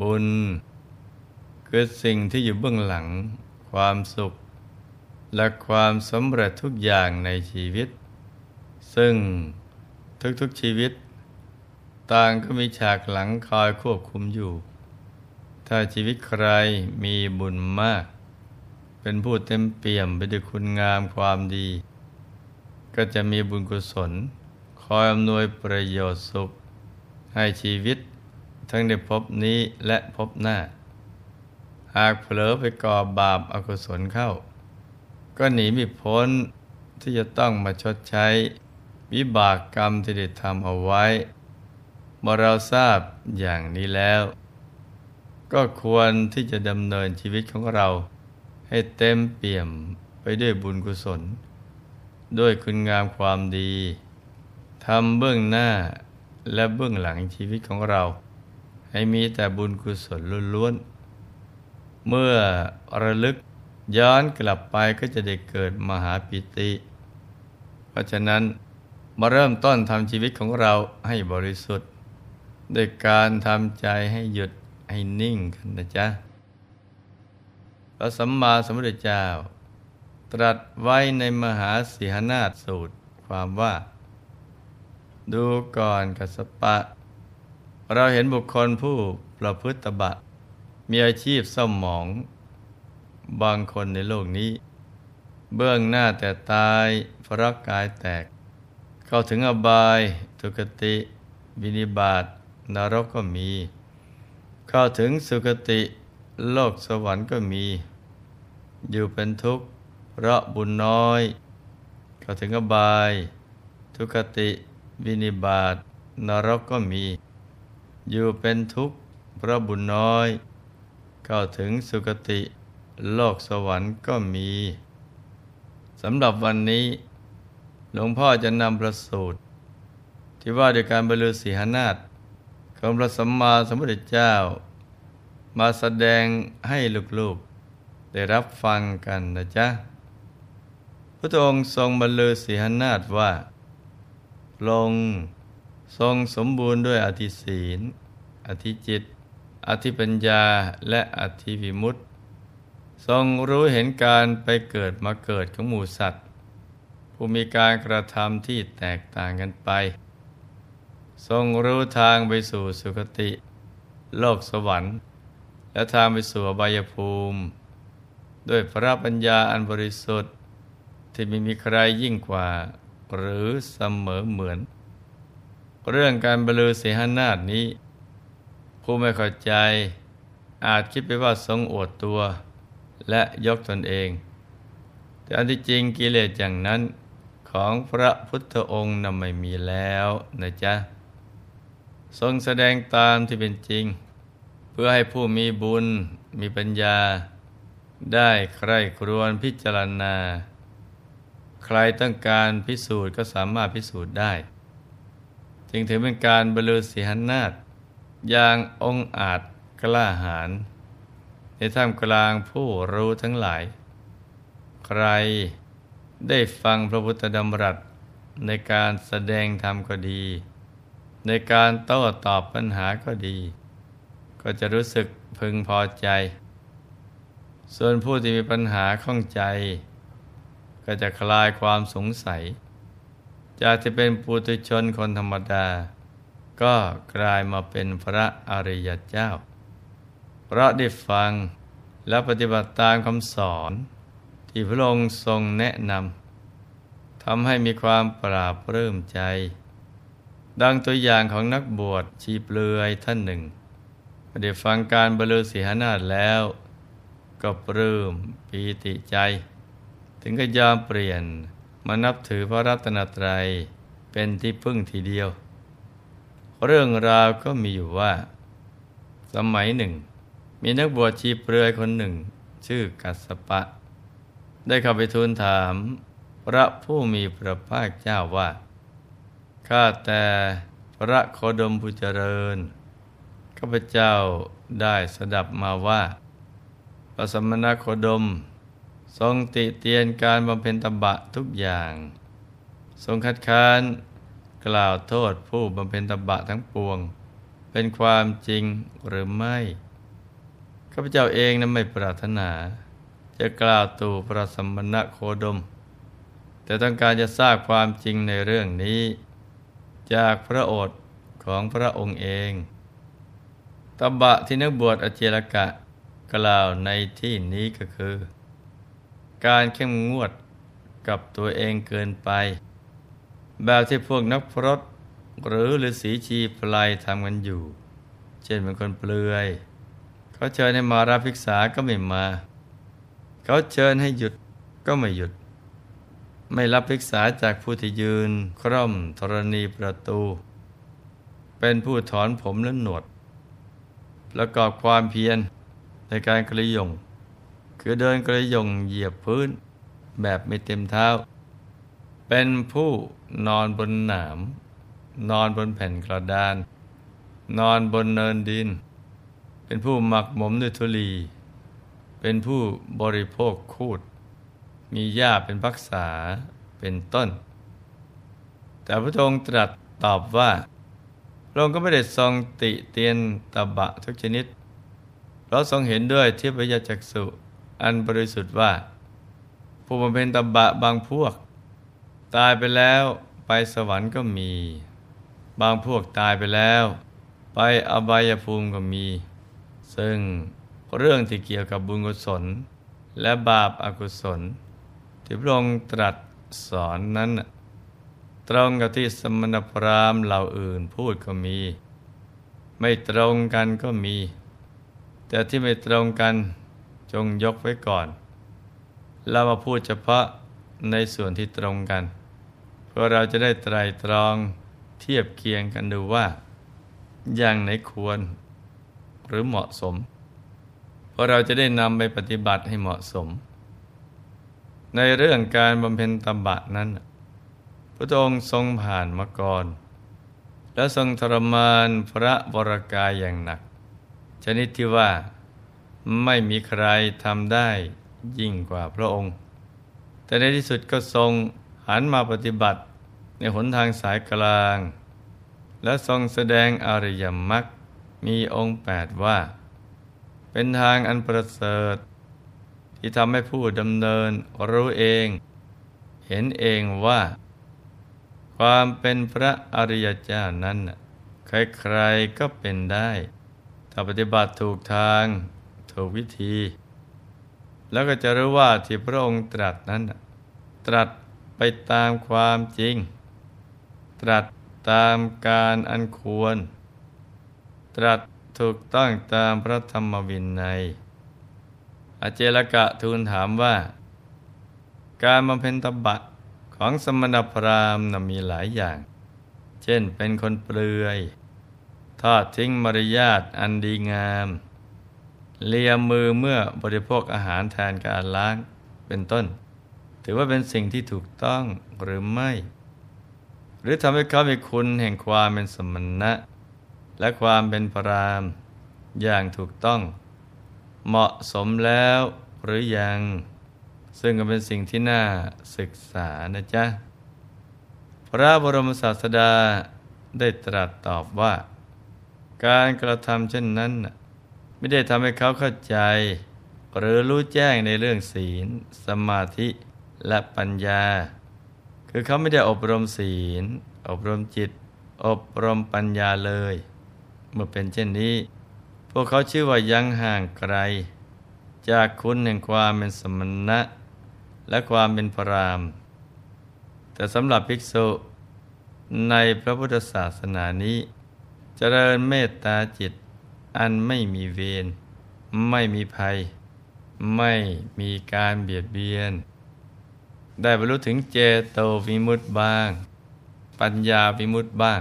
บุญ คือสิ่งที่อยู่เบื้องหลัง ความสุข และความสำเร็จทุกอย่างในชีวิต ซึ่งทุกๆชีวิต ต่างก็มีฉากหลังคอยควบคุมอยู่ ถ้าชีวิตใครมีบุญมาก เป็นผู้เต็มเปี่ยมไปด้วยคุณงามความดี ก็จะมีบุญกุศล คอยอำนวยประโยชน์สุขให้ชีวิต ทั้งในภพนี้และภพหน้า หากเผลอไปก่อบาปอากุศลเข้า ก็หนีไม่พ้นที่จะต้องมาชดใช้ วิบากกรรมที่ได้ทำเอาไว้ เมื่อเราทราบอย่างนี้แล้ว ก็ควรที่จะดำเนินชีวิตของเรา ให้เต็มเปี่ยมไปด้วยบุญกุศล ด้วยคุณงามความดีทำเบื้องหน้าและเบื้องหลังชีวิตของเรา ให้มีแต่บุญกุศลล้วนๆ เมื่อระลึกย้อนกลับไปก็จะได้เกิดมหาปิติ เพราะฉะนั้นมาเริ่มต้นทำชีวิตของเราให้บริสุทธิ์ด้วยการทำใจให้หยุดให้นิ่งกันนะจ๊ะ พระสัมมาสัมพุทธเจ้า ตรัสไว้ในมหาสีหนาฏสูตรความว่า ดูก่อนกัสปะ เราเห็นบุคคลผู้ประพฤติบะ มีอาชีพเศร้าหมอง บางคนในโลกนี้ เบื้องหน้าแต่ตายเพราะกายแตก เข้าถึงอบายทุกติวินิบาตนรกก็มี เข้าถึงสุคติโลกสวรรค์ก็มี อยู่เป็นทุกข์เพราะบุญน้อย เข้าถึงอบาย ทุกติวินิบาตนรกก็มี อยู่เป็นทุกข์เพราะบุญน้อย เข้าถึงสุคติโลกสวรรค์ก็มีสำหรับวันนี้ หลวงพ่อจะนำประสูตร ที่ว่าด้วยการบรรลุสีหนาฏของพระสัมมาสัมพุทธเจ้า มาแสดงให้ลูกๆ ได้รับฟังกันนะจ๊ะ พระองค์ทรงบรรลือสีหนาฏว่าลง ทรงสมบูรณ์ด้วยอธิศีล อธิจิต อธิปัญญา และอธิวิมุตติ ทรงรู้เห็นการไปเกิดมาเกิดของหมู่สัตว์ ผู้มีการกระทำที่แตกต่างกันไป ทรงรู้ทางไปสู่สุคติ โลกสวรรค์ และทางไปสู่อบายภูมิ ด้วยพระปัญญาอันบริสุทธิ์ ที่ไม่มีใครยิ่งกว่า หรือเสมอเหมือน เรื่องการบรรลือเสหนาฏนี้ ผู้ไม่เข้าใจอาจคิดไปว่าทรงอวดตัว และยกตนเอง แต่อันที่จริงกิเลสอย่างนั้นของพระพุทธองค์นั้นไม่มีแล้วนะจ๊ะ ทรงแสดงตามที่เป็นจริง เพื่อให้ผู้มีบุญมีปัญญา ได้ใคร่ครวญพิจารณา ใครต้องการพิสูจน์ก็สามารถพิสูจน์ได้ จึงถือเป็นการบรรลือสีหนาฏอย่างองอาจกล้าหาญในท่ามกลางผู้รู้ทั้งหลาย ใครได้ฟังพระพุทธดำรัสในการแสดงธรรมก็ดี ในการโต้ตอบปัญหาก็ดี ก็จะรู้สึกพึงพอใจ ส่วนผู้ที่มีปัญหาข้องใจ ก็จะคลายความสงสัย จากที่เป็นปุถุชนคนธรรมดา ก็กลายมาเป็นพระอริยเจ้า เพราะได้ฟังและปฏิบัติตามคำสอน ที่พระองค์ทรงแนะนำทำให้มีความปราบปลื้มใจ ดังตัวอย่างของนักบวชชีเปลือยท่านหนึ่งได้ฟังการบรรลือสีหนาฏแล้ว ก็ปลื้มปีติใจ ถึงก็ยอมเปลี่ยน มานับถือพระรัตนตรัยเป็นที่พึ่งทีเดียว เรื่องราวก็มีอยู่ว่า สมัยหนึ่ง มีนักบวชชีเปลือยคนหนึ่ง ชื่อกัสปะ ได้เข้าไปทูลถาม พระผู้มีพระภาคเจ้าว่า ข้าแต่พระโคดมผู้เจริญ ข้าพเจ้าได้สดับมาว่าพระสมณโคดม ทรงติเตียนการบำเพ็ญตบะทุกอย่าง ทรงคัดค้านกล่าวโทษผู้บำเพ็ญตบะทั้งปวง เป็นความจริงหรือไม่ข้าพเจ้าเองนั้นไม่ปรารถนา จะกล่าวตู่พระสมณะโคดม แต่ต้องการจะทราบความจริงในเรื่องนี้ จากพระโอษฐ์ของพระองค์เองตบะที่นักบวชอเจรกะกล่าวในที่นี้ก็คือ การเข้มงวดกับตัวเองเกินไป แบบที่พวกนักพรตหรือฤาษีชีพลายทำกันอยู่ เช่นเป็นคนเปลือย เขาเชิญให้มารับภิกษาก็ไม่มา เขาเชิญให้หยุดก็ไม่หยุด ไม่รับภิกษาจากผู้ที่ยืนคร่อมธรณีประตู เป็นผู้ถอนผมและหนวด ประกอบความเพียรในการกระยง คือเดินกระยงเหยียบพื้น แบบไม่เต็มเท้า เป็นผู้นอนบนหนาม นอนบนแผ่นกระดาน นอนบนเนินดิน เป็นผู้หมักหมมด้วยทุลี เป็นผู้บริโภคคูด มีหญ้าเป็นพักษาเป็นต้น แต่พระองค์ตรัสตอบว่าพระองค์ก็ไม่ได้ทรงติเตียนตบะทุกชนิดเราทรงเห็นด้วยที่พระยาจักสุ อันบริสุทธิ์ว่า ผู้บำเพ็ญตบะบางพวก ตายไปแล้วไปสวรรค์ก็มี บางพวกตายไปแล้ว ไปอบายภูมิก็มี ซึ่งเรื่องที่เกี่ยวกับบุญกุศล และบาปอากุศล ที่พระองค์ตรัสสอนนั้น ตรงกับที่สมณพราหมณ์เหล่าอื่นพูดก็มี ไม่ตรงกันก็มี แต่ที่ไม่ตรงกัน จงยกไว้ก่อน เรามาพูดเฉพาะในส่วนที่ตรงกัน เพื่อเราจะได้ไตรตรองเทียบเคียงกันดูว่า อย่างไหนควรหรือเหมาะสม เพราะเราจะได้นำไปปฏิบัติให้เหมาะสม ในเรื่องการบำเพ็ญตบะนั้น พระองค์ทรงผ่านมาก่อนและทรงทรมานพระวรกายอย่างหนัก ชนิดที่ว่า ไม่มีใครทำได้ยิ่งกว่าพระองค์ แต่ในที่สุดก็ทรงหันมาปฏิบัติในหนทางสายกลาง และทรงแสดงอริยมรรคมีองค์แปดว่า เป็นทางอันประเสริฐ ที่ทำให้ผู้ดำเนินรู้เอง เห็นเองว่า ความเป็นพระอริยเจ้านั้น ใครๆก็เป็นได้ ถ้าปฏิบัติถูกทาง ถูกวิธี แล้วก็จะรู้ว่าที่พระองค์ตรัสนั้น ตรัสไปตามความจริง ตรัสตามการอันควร ตรัสถูกต้องตามพระธรรมวินัยอาเจลกะทูลถามว่า การบำเพ็ญตบะของสมณพราหมณ์มีหลายอย่าง เช่นเป็นคนเปลือย ทอดทิ้งมารยาทอันดีงาม เลียมือเมื่อบริโภคอาหารแทนการล้างเป็นต้น ถือว่าเป็นสิ่งที่ถูกต้องหรือไม่ หรือทำให้เขามีคุณแห่งความเป็นสมณะ และความเป็นพรามอย่างถูกต้อง เหมาะสมแล้วหรือยัง ซึ่งก็เป็นสิ่งที่น่าศึกษานะจ๊ะ พระบรมศาสดาได้ตรัสตอบว่า การกระทำเช่นนั้น ไม่ได้ทำให้เขาเข้าใจ หรือรู้แจ้งในเรื่องศีล สมาธิและปัญญา คือเขาไม่ได้อบรมศีล อบรมจิต อบรมปัญญาเลย เมื่อเป็นเช่นนี้ พวกเขาชื่อว่ายังห่างไกล จากคุณแห่งความเป็นสมณะ และความเป็นพรามแต่สำหรับภิกษุ ในพระพุทธศาสนานี้จเจริญเมตตาจิต อันไม่มีเวรไม่มีภัย ไม่มีการเบียดเบียน ได้บรรลุถึงเจโตวิมุตติบ้าง ปัญญาวิมุตติบ้าง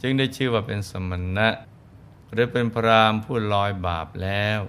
จึงได้ชื่อว่าเป็นสมณะ หรือเป็นพรามผู้ลอยบาปแล้ว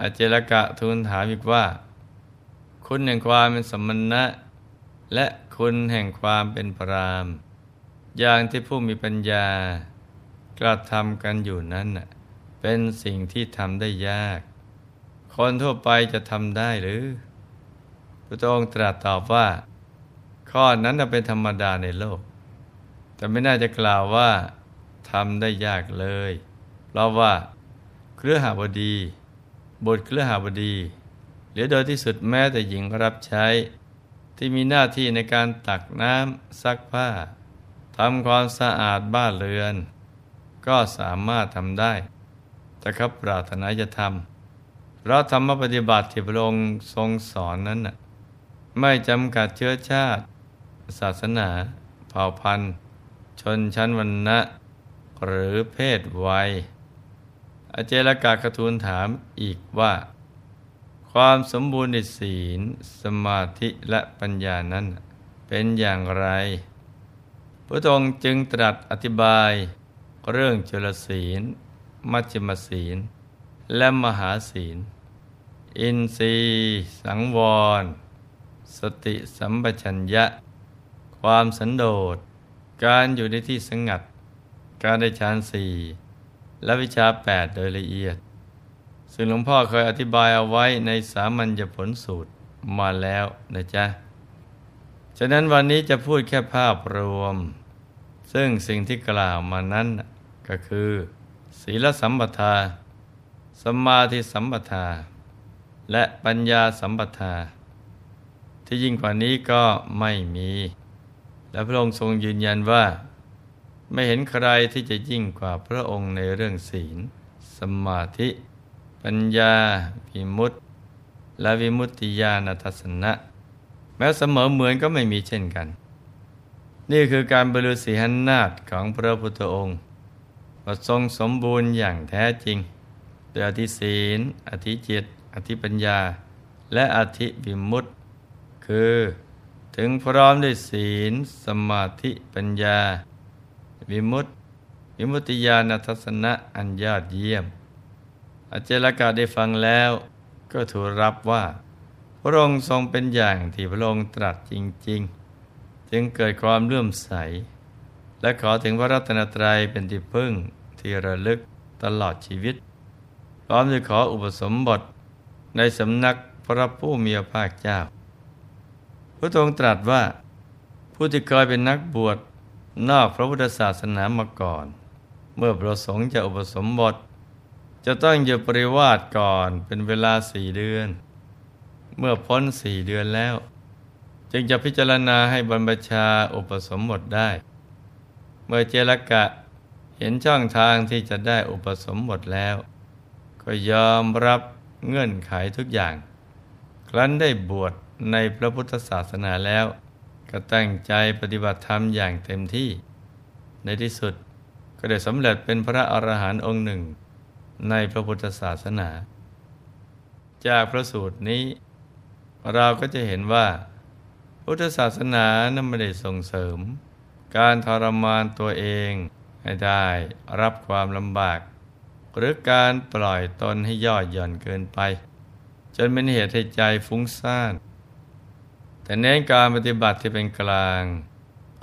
อาเจลกะทูลถามอีกว่า คุณแห่งความเป็นสมณะ และคุณแห่งความเป็นพรามอย่างที่ผู้มีปัญญา กระทำกันอยู่นั้นเป็นสิ่งที่ทำได้ยาก คนทั่วไปจะทำได้หรือพระองค์ตรัสตอบว่า ข้อนั้นเป็นธรรมดาในโลก แต่ไม่น่าจะกล่าวว่าทำได้ยากเลย เพราะว่าเครือหาบดีบุตรเครือหาบดีหรือโดยที่สุดแม้แต่หญิงรับใช้ ที่มีหน้าที่ในการตักน้ำซักผ้าทำความสะอาดบ้านเรือน ก็สามารถทำได้แต่ครับปรารถนาจะทำเพราะธรรมปฏิบัติที่พระองค์ทรงสอนนั้นไม่จำกัดเชื้อชาติ ศาสนา เผ่าพันธุ์ ชนชั้นวรรณะ หรือเพศวัยอาเจรกากระทูลถามอีกว่า ความสมบูรณ์ในศีล สมาธิและปัญญานั้น เป็นอย่างไร พระองค์จึงตรัสอธิบาย เรื่องจุลศีล มัจจิมศีล และมหาศีล อินทรีย์สังวร สติสัมปชัญญะ ความสันโดษ การอยู่ในที่สงัด การได้ฌานสี่และวิชาแปดโดยละเอียด ซึ่งหลวงพ่อเคยอธิบายเอาไว้ในสามัญญผลสูตรมาแล้วนะจ๊ะ ฉะนั้นวันนี้จะพูดแค่ภาพรวม ซึ่งสิ่งที่กล่าวมานั้น ก็คือ ศีลสัมปทา สมาธิสัมปทา และปัญญาสัมปทา ที่ยิ่งกว่านี้ก็ไม่มี และพระองค์ทรงยืนยันว่า ไม่เห็นใครที่จะยิ่งกว่าพระองค์ในเรื่องศีล สมาธิ ปัญญาวิมุตติ และวิมุตติญาณทัศนะ แม้เสมอเหมือนก็ไม่มีเช่นกันนี่คือการบรรลุสีหนาฏของพระพุทธองค์ ประทรงสมบูรณ์อย่างแท้จริง โดยอธิศีล อธิจิต อธิปัญญา และอธิวิมุตติ คือถึงพร้อมด้วยศีล สมาธิปัญญา วิมุตติ วิมุตติญาณทัศนะอันยอดเยี่ยมอาเจรกาได้ฟังแล้ว ก็ถูกรับว่า พระองค์ทรงเป็นอย่างที่พระองค์ตรัสจริง ๆ จึงเกิดความเลื่อมใส และขอถึงพระรัตนตรัยเป็นที่พึ่งที่ระลึกตลอดชีวิต พร้อมจะขออุปสมบทในสำนักพระผู้มีพระภาคเจ้า พระองค์ตรัสว่า ผู้ที่เคยเป็นนักบวชนอกพระพุทธศาสนามาก่อน เมื่อประสงค์จะอุปสมบท จะต้องอยู่ปริวาสก่อนเป็นเวลาสี่เดือน เมื่อพ้นสี่เดือนแล้ว จึงจะพิจารณาให้บรรพชาอุปสมบทได้ เมื่อเจรกะเห็นช่องทางที่จะได้อุปสมบทแล้ว ก็ยอมรับเงื่อนไขทุกอย่าง ครั้นได้บวชในพระพุทธศาสนาแล้ว ก็ตั้งใจปฏิบัติธรรมอย่างเต็มที่ ในที่สุดก็ได้สำเร็จเป็นพระอรหันต์องค์หนึ่ง ในพระพุทธศาสนา จากพระสูตรนี้ เราก็จะเห็นว่า พุทธศาสนานั้นไม่ได้ส่งเสริม การทรมานตัวเองให้ได้รับความลำบาก หรือการปล่อยตนให้ย่อหย่อนเกินไป จนเป็นเหตุให้ใจฟุ้งซ่านแต่เน้นการปฏิบัติที่เป็นกลาง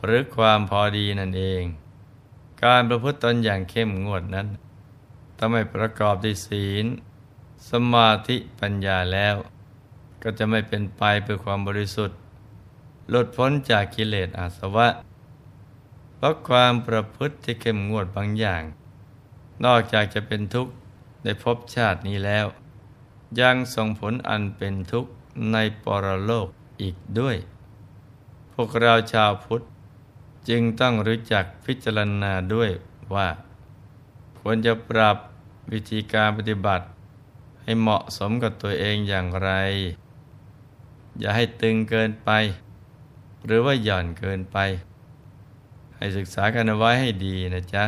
หรือความพอดีนั่นเอง การประพฤติตนอย่างเข้มงวดนั้นถ้าไม่ประกอบด้วยศีล สมาธิปัญญาแล้ว ก็จะไม่เป็นไปเพื่อความบริสุทธิ์ หลุดพ้นจากกิเลสอาสวะ เพราะความประพฤติที่เข้มงวดบางอย่าง นอกจากจะเป็นทุกข์ในภพชาตินี้แล้ว ยังส่งผลอันเป็นทุกข์ในปรโลกอีกด้วย พวกเราชาวพุทธ จึงต้องรู้จักพิจารณาด้วยว่า ควรจะปรับวิธีการปฏิบัติ ให้เหมาะสมกับตัวเองอย่างไร อย่าให้ตึงเกินไป หรือว่าหย่อนเกินไป ให้ศึกษากันเอาไว้ให้ดีนะจ๊ะ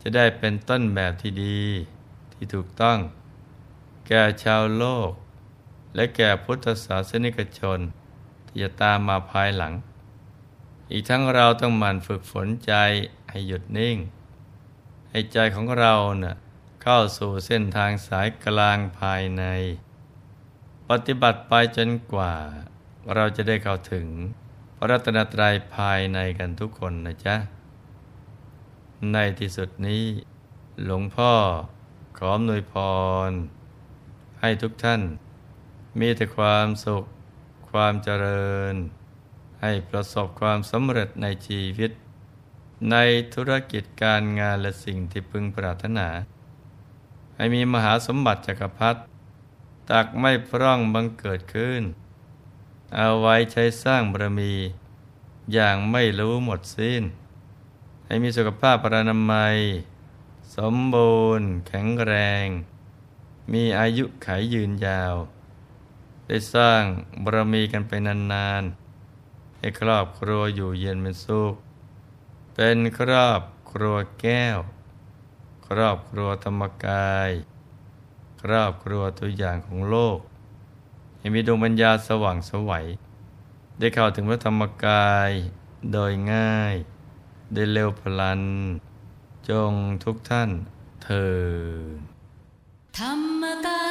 จะได้เป็นต้นแบบที่ดีที่ถูกต้อง แก่ชาวโลก และแก่พุทธศาสนิกชน ที่จะตามมาภายหลัง อีกทั้งเราต้องหมั่นฝึกฝนใจให้หยุดนิ่ง ให้ใจของเราเนะ่ะเข้าสู่เส้นทางสายกลางภายใน ปฏิบัติไปจนกว่าเราจะได้เข้าถึง ระรัตนตรัยภายในกันทุกคนนะจ๊ะ ในที่สุดนี้ หลวงพ่อขออำนวยพร ให้ทุกท่าน มีแต่ความสุข ความเจริญ ให้ประสบความสำเร็จในชีวิต ในธุรกิจการงานและสิ่งที่พึงปรารถนา ให้มีมหาสมบัติจักรพรรดิตักไม่พร่องบังเกิดขึ้น เอาไว้ใช้สร้างบารมี อย่างไม่รู้หมดสิ้น ให้มีสุขภาพปรานามัย สมบูรณ์ แข็งแรง มีอายุขายยืนยาว ได้สร้างบารมีกันไปนานๆ ให้ครอบครัวอยู่เย็นเป็นสุข เป็นครอบครัวแก้ว ครอบครัวธรรมกาย ครอบครัวตัวอย่างของโลก ให้มีดวงปัญญาสว่างสวัยได้เข้าถึงพระธรรมกายโดยง่าย ได้เร็วพลัน จงทุกท่านเถิดธรรมกาย